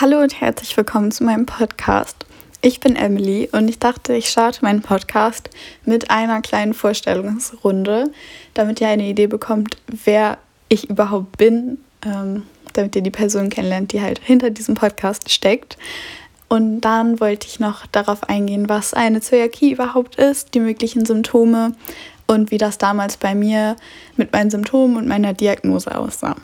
Hallo und herzlich willkommen zu meinem Podcast. Ich bin Emily und ich dachte, ich starte meinen Podcast mit einer kleinen Vorstellungsrunde, damit ihr eine Idee bekommt, wer ich überhaupt bin, ähm, damit ihr die Person kennenlernt, die halt hinter diesem Podcast steckt. Und dann wollte ich noch darauf eingehen, was eine Zöliakie überhaupt ist, die möglichen Symptome und wie das damals bei mir mit meinen Symptomen und meiner Diagnose aussah.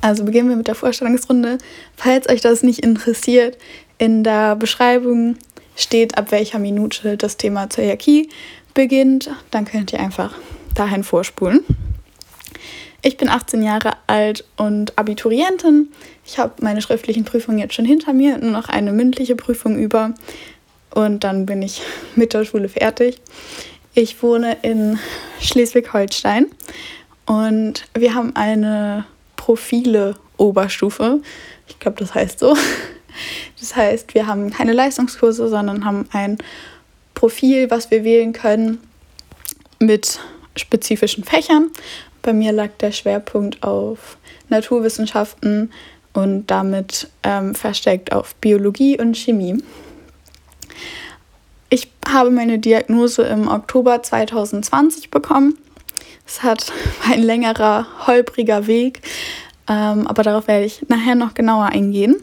Also beginnen wir mit der Vorstellungsrunde. Falls euch das nicht interessiert, in der Beschreibung steht, ab welcher Minute das Thema Zöliakie beginnt. Dann könnt ihr einfach dahin vorspulen. Ich bin 18 Jahre alt und Abiturientin. Ich habe meine schriftlichen Prüfungen jetzt schon hinter mir, nur noch eine mündliche Prüfung über und dann bin ich mit der Schule fertig. Ich wohne in Schleswig-Holstein und wir haben eine Profile Oberstufe. Ich glaube, das heißt so. Das heißt, wir haben keine Leistungskurse, sondern haben ein Profil, was wir wählen können mit spezifischen Fächern. Bei mir lag der Schwerpunkt auf Naturwissenschaften und damit ähm, versteckt auf Biologie und Chemie. Ich habe meine Diagnose im Oktober 2020 bekommen. Es hat ein längerer, holpriger Weg, ähm, aber darauf werde ich nachher noch genauer eingehen.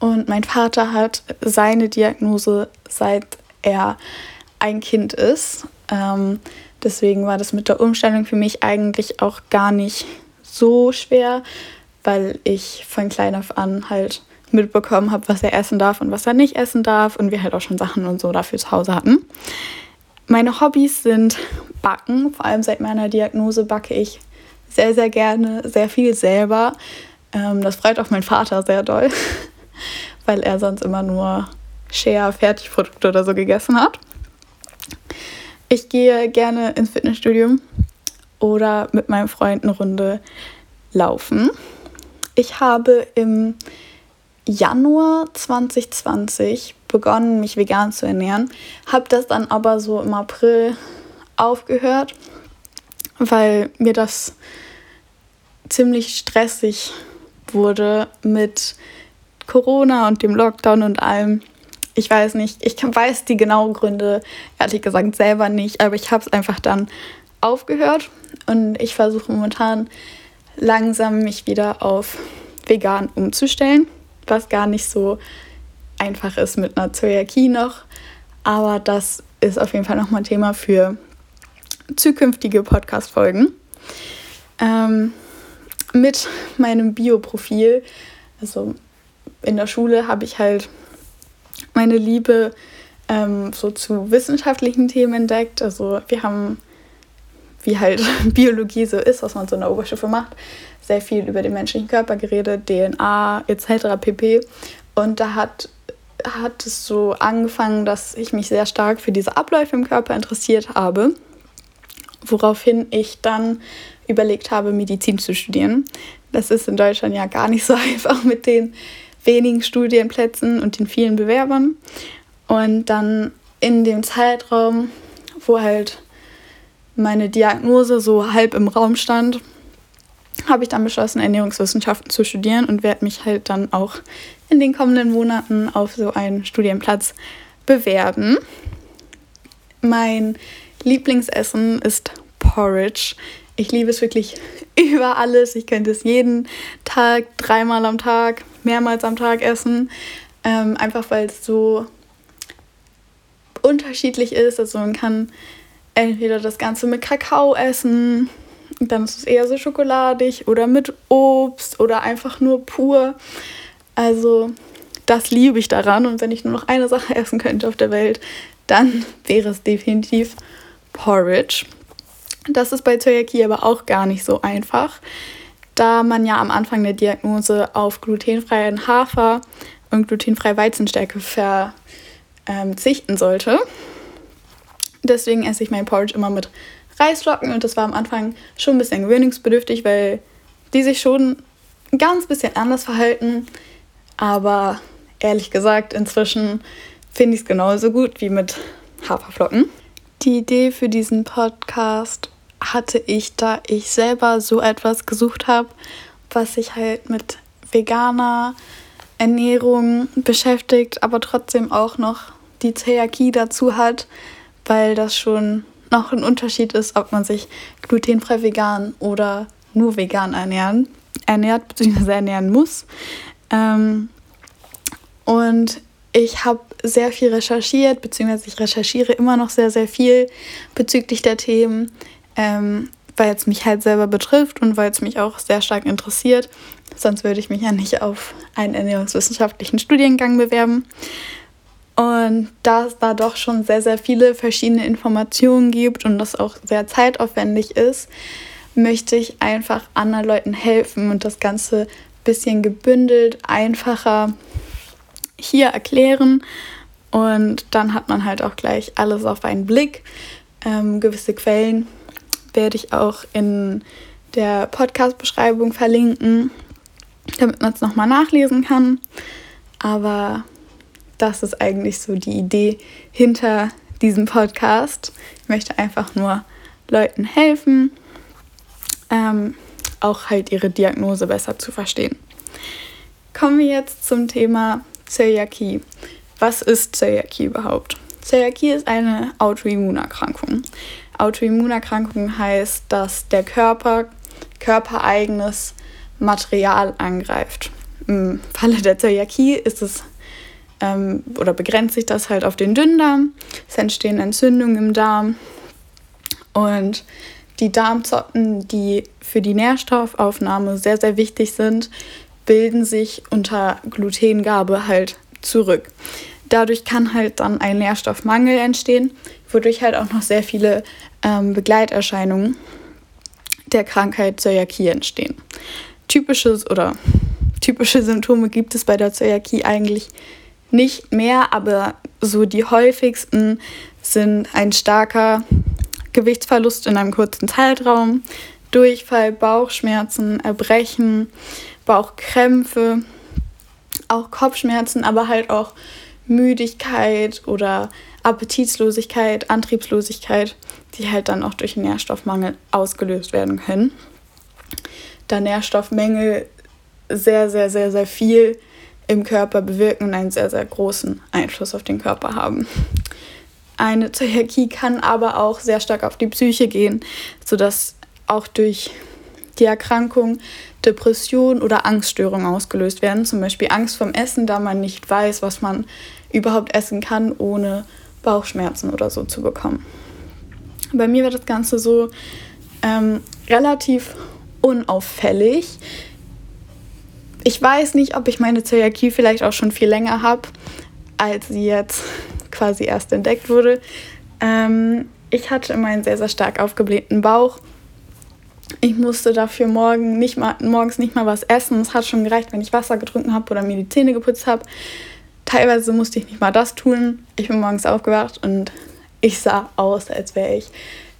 Und mein Vater hat seine Diagnose seit er ein Kind ist. Ähm, deswegen war das mit der Umstellung für mich eigentlich auch gar nicht so schwer, weil ich von klein auf an halt mitbekommen habe, was er essen darf und was er nicht essen darf und wir halt auch schon Sachen und so dafür zu Hause hatten. Meine Hobbys sind Backen. Vor allem seit meiner Diagnose backe ich sehr, sehr gerne, sehr viel selber. Ähm, das freut auch mein Vater sehr doll, weil er sonst immer nur Share Fertigprodukte oder so gegessen hat. Ich gehe gerne ins Fitnessstudio oder mit meinem Freund eine Runde laufen. Ich habe im Januar 2020 begonnen, mich vegan zu ernähren, habe das dann aber so im April aufgehört, weil mir das ziemlich stressig wurde mit Corona und dem Lockdown und allem. Ich weiß nicht, ich weiß die genauen Gründe ehrlich gesagt selber nicht, aber ich habe es einfach dann aufgehört und ich versuche momentan langsam mich wieder auf vegan umzustellen, was gar nicht so einfach ist mit einer Zöliakie noch. Aber das ist auf jeden Fall nochmal ein Thema für zukünftige Podcast-Folgen. Ähm, mit meinem Bioprofil, also in der Schule habe ich halt meine Liebe ähm, so zu wissenschaftlichen Themen entdeckt. Also wir haben, wie halt Biologie so ist, was man so in der Oberstufe macht, sehr viel über den menschlichen Körper geredet, DNA etc. pp. Und da hat hat es so angefangen, dass ich mich sehr stark für diese Abläufe im Körper interessiert habe, woraufhin ich dann überlegt habe, Medizin zu studieren. Das ist in Deutschland ja gar nicht so einfach mit den wenigen Studienplätzen und den vielen Bewerbern. Und dann in dem Zeitraum, wo halt meine Diagnose so halb im Raum stand, habe ich dann beschlossen, Ernährungswissenschaften zu studieren und werde mich halt dann auch in den kommenden Monaten auf so einen Studienplatz bewerben. Mein Lieblingsessen ist Porridge. Ich liebe es wirklich über alles. Ich könnte es jeden Tag, dreimal am Tag, mehrmals am Tag essen. Ähm, einfach weil es so unterschiedlich ist. Also man kann entweder das Ganze mit Kakao essen, dann ist es eher so schokoladig oder mit Obst oder einfach nur pur. Also das liebe ich daran. Und wenn ich nur noch eine Sache essen könnte auf der Welt, dann wäre es definitiv Porridge. Das ist bei Zöliakie aber auch gar nicht so einfach, da man ja am Anfang der Diagnose auf glutenfreien Hafer und glutenfreie Weizenstärke verzichten sollte. Deswegen esse ich mein Porridge immer mit Reisflocken und das war am Anfang schon ein bisschen gewöhnungsbedürftig, weil die sich schon ein ganz bisschen anders verhalten. Aber ehrlich gesagt, inzwischen finde ich es genauso gut wie mit Haferflocken. Die Idee für diesen Podcast hatte ich, da ich selber so etwas gesucht habe, was sich halt mit veganer Ernährung beschäftigt, aber trotzdem auch noch die Zöliakie dazu hat, weil das schon noch ein Unterschied ist, ob man sich glutenfrei vegan oder nur vegan ernähren, ernährt bzw. ernähren muss. Ähm, und ich habe sehr viel recherchiert, beziehungsweise ich recherchiere immer noch sehr, sehr viel bezüglich der Themen, ähm, weil es mich halt selber betrifft und weil es mich auch sehr stark interessiert. Sonst würde ich mich ja nicht auf einen ernährungswissenschaftlichen Studiengang bewerben. Und da es da doch schon sehr, sehr viele verschiedene Informationen gibt und das auch sehr zeitaufwendig ist, möchte ich einfach anderen Leuten helfen und das Ganze bisschen gebündelt, einfacher hier erklären. Und dann hat man halt auch gleich alles auf einen Blick. Ähm, gewisse Quellen werde ich auch in der Podcast-Beschreibung verlinken, damit man es nochmal nachlesen kann. Aber das ist eigentlich so die Idee hinter diesem Podcast. Ich möchte einfach nur Leuten helfen, ähm, auch halt ihre Diagnose besser zu verstehen. Kommen wir jetzt zum Thema Zöliakie. Was ist Zöliakie überhaupt? Zöliakie ist eine Autoimmunerkrankung. Autoimmunerkrankung heißt, dass der Körper körpereigenes Material angreift. Im Falle der Zöliakie ist es ähm, oder begrenzt sich das halt auf den Dünndarm. Es entstehen Entzündungen im Darm und die Darmzotten, die für die Nährstoffaufnahme sehr, sehr wichtig sind, bilden sich unter Glutengabe halt zurück. Dadurch kann halt dann ein Nährstoffmangel entstehen, wodurch halt auch noch sehr viele ähm, Begleiterscheinungen der Krankheit Zöliakie entstehen. Typisches oder typische Symptome gibt es bei der Zöliakie eigentlich nicht mehr, aber so die häufigsten sind ein starker Gewichtsverlust in einem kurzen Zeitraum, Durchfall, Bauchschmerzen, Erbrechen, Bauchkrämpfe, auch Kopfschmerzen, aber halt auch Müdigkeit oder Appetitlosigkeit, Antriebslosigkeit, die halt dann auch durch Nährstoffmangel ausgelöst werden können. Da Nährstoffmängel sehr, sehr, sehr, sehr viel im Körper bewirken und einen sehr, sehr großen Einfluss auf den Körper haben. Eine Zöliakie kann aber auch sehr stark auf die Psyche gehen, sodass auch durch die Erkrankung Depression oder Angststörungen ausgelöst werden. Zum Beispiel Angst vom Essen, da man nicht weiß, was man überhaupt essen kann, ohne Bauchschmerzen oder so zu bekommen. Bei mir wird das Ganze so ähm, relativ unauffällig ich weiß nicht, ob ich meine Zöliakie vielleicht auch schon viel länger habe, als sie jetzt quasi erst entdeckt wurde. Ähm, ich hatte immer einen sehr, sehr stark aufgeblähten Bauch. Ich musste dafür morgen nicht mal, morgens nicht mal was essen. Es hat schon gereicht, wenn ich Wasser getrunken habe oder mir die Zähne geputzt habe. Teilweise musste ich nicht mal das tun. Ich bin morgens aufgewacht und ich sah aus, als wäre ich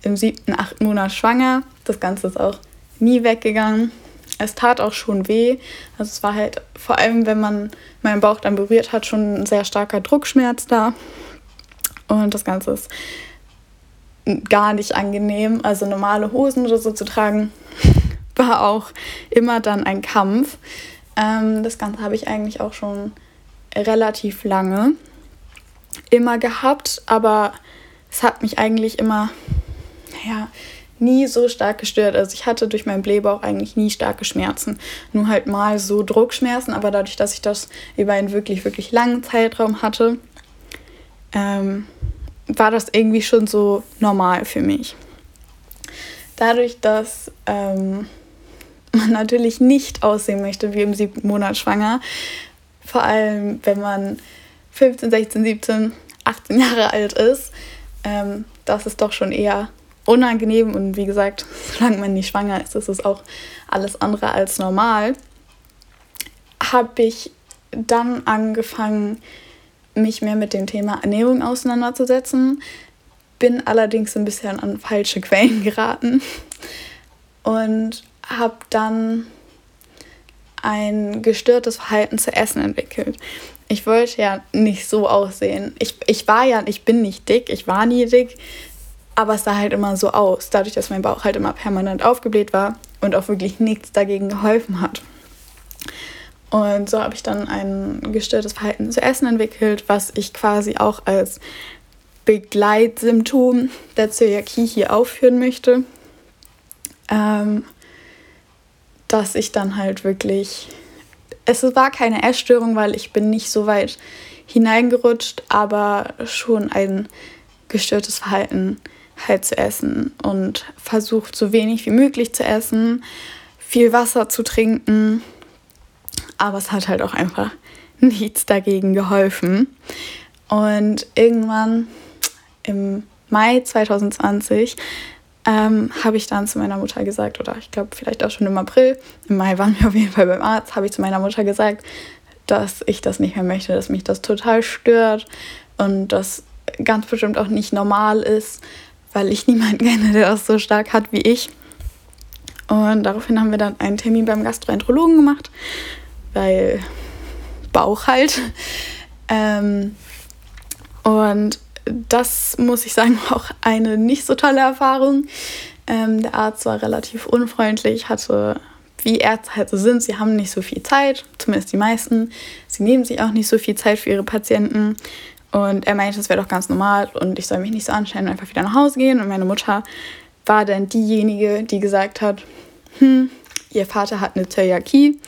im siebten, achten Monat schwanger. Das Ganze ist auch nie weggegangen es tat auch schon weh. Also es war halt vor allem, wenn man meinen Bauch dann berührt hat, schon ein sehr starker Druckschmerz da. Und das Ganze ist gar nicht angenehm. Also normale Hosen oder so zu tragen, war auch immer dann ein Kampf. Ähm, das Ganze habe ich eigentlich auch schon relativ lange immer gehabt, aber es hat mich eigentlich immer, ja, nie so stark gestört. Also ich hatte durch meinen Blähbauch eigentlich nie starke Schmerzen. Nur halt mal so Druckschmerzen, aber dadurch, dass ich das über einen wirklich, wirklich langen Zeitraum hatte, ähm, war das irgendwie schon so normal für mich. Dadurch, dass ähm, man natürlich nicht aussehen möchte wie im siebten Monat schwanger, vor allem wenn man 15, 16, 17, 18 Jahre alt ist, ähm, das ist doch schon eher unangenehm und wie gesagt, solange man nicht schwanger ist, ist es auch alles andere als normal, habe ich dann angefangen, mich mehr mit dem Thema Ernährung auseinanderzusetzen, bin allerdings ein bisschen an falsche Quellen geraten und habe dann ein gestörtes Verhalten zu essen entwickelt. Ich wollte ja nicht so aussehen. Ich, ich war ja, ich bin nicht dick, ich war nie dick aber es sah halt immer so aus, dadurch, dass mein Bauch halt immer permanent aufgebläht war und auch wirklich nichts dagegen geholfen hat. Und so habe ich dann ein gestörtes Verhalten zu essen entwickelt, was ich quasi auch als Begleitsymptom der Zöliakie hier aufführen möchte. Ähm, dass ich dann halt wirklich. Es war keine Essstörung, weil ich bin nicht so weit hineingerutscht, aber schon ein gestörtes Verhalten halt zu essen und versucht so wenig wie möglich zu essen, viel Wasser zu trinken, aber es hat halt auch einfach nichts dagegen geholfen. Und irgendwann im Mai 2020 ähm, habe ich dann zu meiner Mutter gesagt, oder ich glaube vielleicht auch schon im April, im Mai waren wir auf jeden Fall beim Arzt, habe ich zu meiner Mutter gesagt, dass ich das nicht mehr möchte, dass mich das total stört und das ganz bestimmt auch nicht normal ist, weil ich niemanden kenne, der das so stark hat wie ich. Und daraufhin haben wir dann einen Termin beim Gastroenterologen gemacht, weil Bauch halt. Ähm, und das muss ich sagen, auch eine nicht so tolle Erfahrung. Ähm, der Arzt war relativ unfreundlich, hatte, wie Ärzte halt so sind, sie haben nicht so viel Zeit, zumindest die meisten. Sie nehmen sich auch nicht so viel Zeit für ihre Patienten. Und er meinte, das wäre doch ganz normal und ich soll mich nicht so anstellen und einfach wieder nach Hause gehen. Und meine Mutter war dann diejenige, die gesagt hat, hm, ihr Vater hat eine Zöliakie,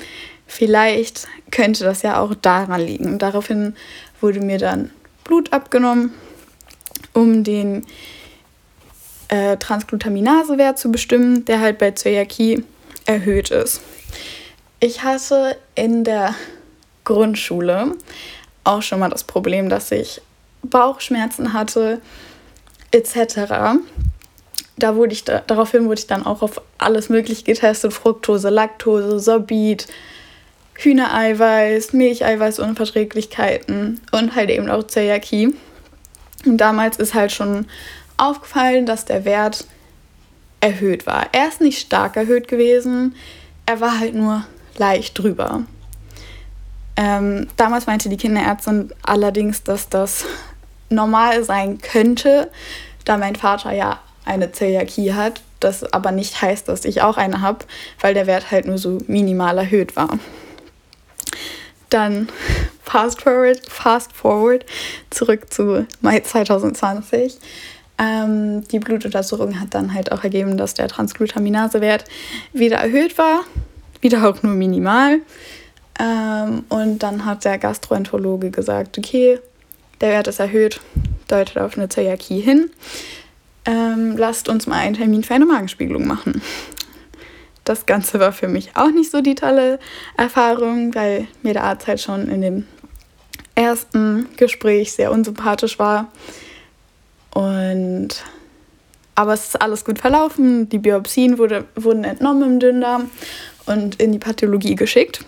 vielleicht könnte das ja auch daran liegen. Daraufhin wurde mir dann Blut abgenommen, um den äh, Transglutaminasewert zu bestimmen, der halt bei Zöliakie erhöht ist. Ich hatte in der Grundschule auch schon mal das Problem, dass ich Bauchschmerzen hatte, etc. Da wurde ich da, daraufhin wurde ich dann auch auf alles Mögliche getestet: Fructose, Laktose, Sorbit, Hühnereiweiß, Milcheiweißunverträglichkeiten und halt eben auch Zöliakie. Und damals ist halt schon aufgefallen, dass der Wert erhöht war. Er ist nicht stark erhöht gewesen, er war halt nur leicht drüber. Ähm, damals meinte die Kinderärztin allerdings, dass das normal sein könnte, da mein Vater ja eine Zöliakie hat. Das aber nicht heißt, dass ich auch eine habe, weil der Wert halt nur so minimal erhöht war. Dann fast forward, fast forward zurück zu Mai 2020. Ähm, die Blutuntersuchung hat dann halt auch ergeben, dass der Transglutaminasewert wieder erhöht war, wieder auch nur minimal. Ähm, und dann hat der Gastroenterologe gesagt, okay, der Wert ist erhöht, deutet auf eine Zöliakie hin. Ähm, lasst uns mal einen Termin für eine Magenspiegelung machen. Das Ganze war für mich auch nicht so die tolle Erfahrung, weil mir der Arzt halt schon in dem ersten Gespräch sehr unsympathisch war. Und aber es ist alles gut verlaufen. Die Biopsien wurde, wurden entnommen im Dünndarm und in die Pathologie geschickt.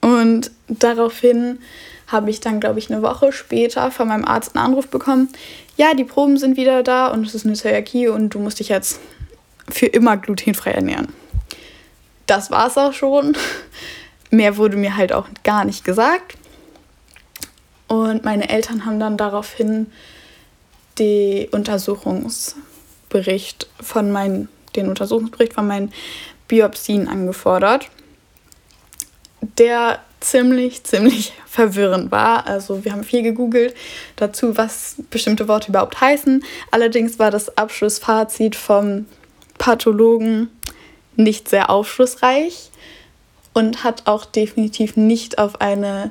Und daraufhin habe ich dann, glaube ich, eine Woche später von meinem Arzt einen Anruf bekommen. Ja, die Proben sind wieder da und es ist eine Zöliakie und du musst dich jetzt für immer glutenfrei ernähren. Das war es auch schon. Mehr wurde mir halt auch gar nicht gesagt. Und meine Eltern haben dann daraufhin den Untersuchungsbericht von meinen, den Untersuchungsbericht von meinen Biopsien angefordert der ziemlich, ziemlich verwirrend war. Also wir haben viel gegoogelt dazu, was bestimmte Worte überhaupt heißen. Allerdings war das Abschlussfazit vom Pathologen nicht sehr aufschlussreich und hat auch definitiv nicht auf eine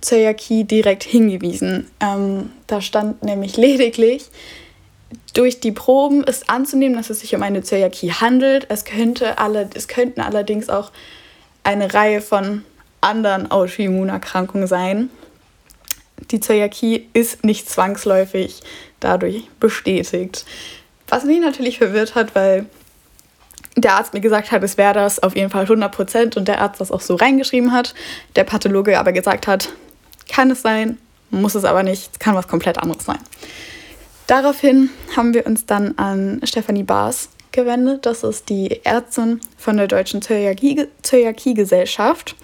Zöliakie direkt hingewiesen. Ähm, da stand nämlich lediglich, durch die Proben ist anzunehmen, dass es sich um eine Zöliakie handelt. Es, könnte alle, es könnten allerdings auch eine Reihe von anderen Autoimmunerkrankungen sein. Die Zöliakie ist nicht zwangsläufig dadurch bestätigt. Was mich natürlich verwirrt hat, weil der Arzt mir gesagt hat, es wäre das auf jeden Fall 100% und der Arzt das auch so reingeschrieben hat. Der Pathologe aber gesagt hat, kann es sein, muss es aber nicht, es kann was komplett anderes sein. Daraufhin haben wir uns dann an Stefanie Baas gewendet. Das ist die Ärztin von der Deutschen Zöliakie-Gesellschaft.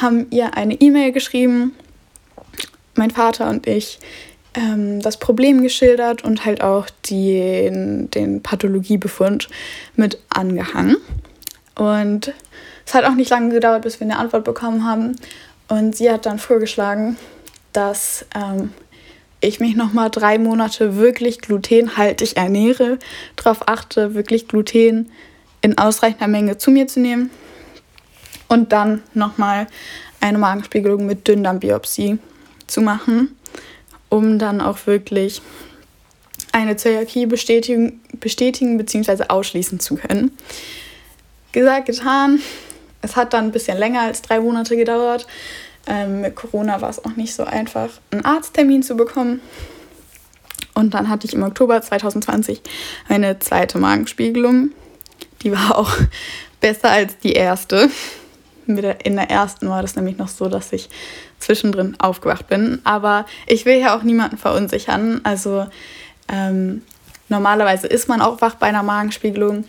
Haben ihr eine E-Mail geschrieben, mein Vater und ich, ähm, das Problem geschildert und halt auch den, den Pathologiebefund mit angehangen. Und es hat auch nicht lange gedauert, bis wir eine Antwort bekommen haben. Und sie hat dann vorgeschlagen, dass ähm, ich mich nochmal drei Monate wirklich glutenhaltig ernähre, darauf achte, wirklich Gluten in ausreichender Menge zu mir zu nehmen und dann nochmal eine Magenspiegelung mit Dünndarmbiopsie zu machen, um dann auch wirklich eine Zöliakie bestätigen, bzw. ausschließen zu können. Gesagt, getan. Es hat dann ein bisschen länger als drei Monate gedauert. Ähm, mit Corona war es auch nicht so einfach, einen Arzttermin zu bekommen. Und dann hatte ich im Oktober 2020 eine zweite Magenspiegelung. Die war auch besser als die erste. In der ersten war das nämlich noch so, dass ich zwischendrin aufgewacht bin. Aber ich will ja auch niemanden verunsichern. Also ähm, normalerweise ist man auch wach bei einer Magenspiegelung.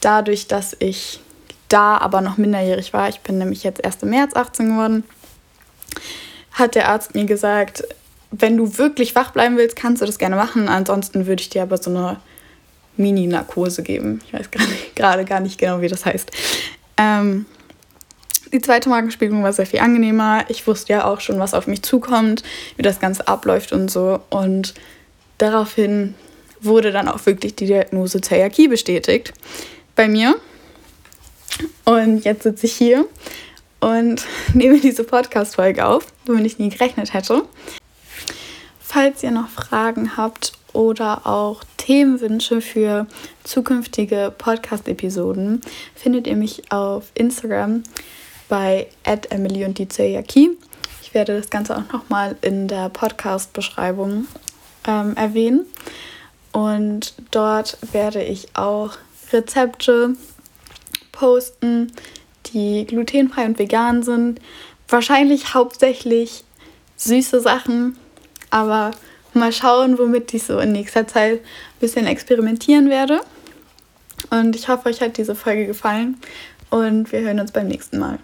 Dadurch, dass ich da aber noch minderjährig war, ich bin nämlich jetzt erst im März 18 geworden, hat der Arzt mir gesagt, wenn du wirklich wach bleiben willst, kannst du das gerne machen. Ansonsten würde ich dir aber so eine Mini-Narkose geben. Ich weiß gerade gar nicht genau, wie das heißt. Ähm, die zweite Magenspiegelung war sehr viel angenehmer. Ich wusste ja auch schon, was auf mich zukommt, wie das Ganze abläuft und so. Und daraufhin wurde dann auch wirklich die Diagnose Zöliakie bestätigt bei mir. Und jetzt sitze ich hier und nehme diese Podcast-Folge auf, womit ich nie gerechnet hätte. Falls ihr noch Fragen habt oder auch Themenwünsche für zukünftige Podcast-Episoden, findet ihr mich auf Instagram bei Emily und die Zöliakie. Ich werde das Ganze auch nochmal in der Podcast-Beschreibung ähm, erwähnen. Und dort werde ich auch Rezepte posten, die glutenfrei und vegan sind. Wahrscheinlich hauptsächlich süße Sachen, aber mal schauen, womit ich so in nächster Zeit ein bisschen experimentieren werde. Und ich hoffe, euch hat diese Folge gefallen und wir hören uns beim nächsten Mal.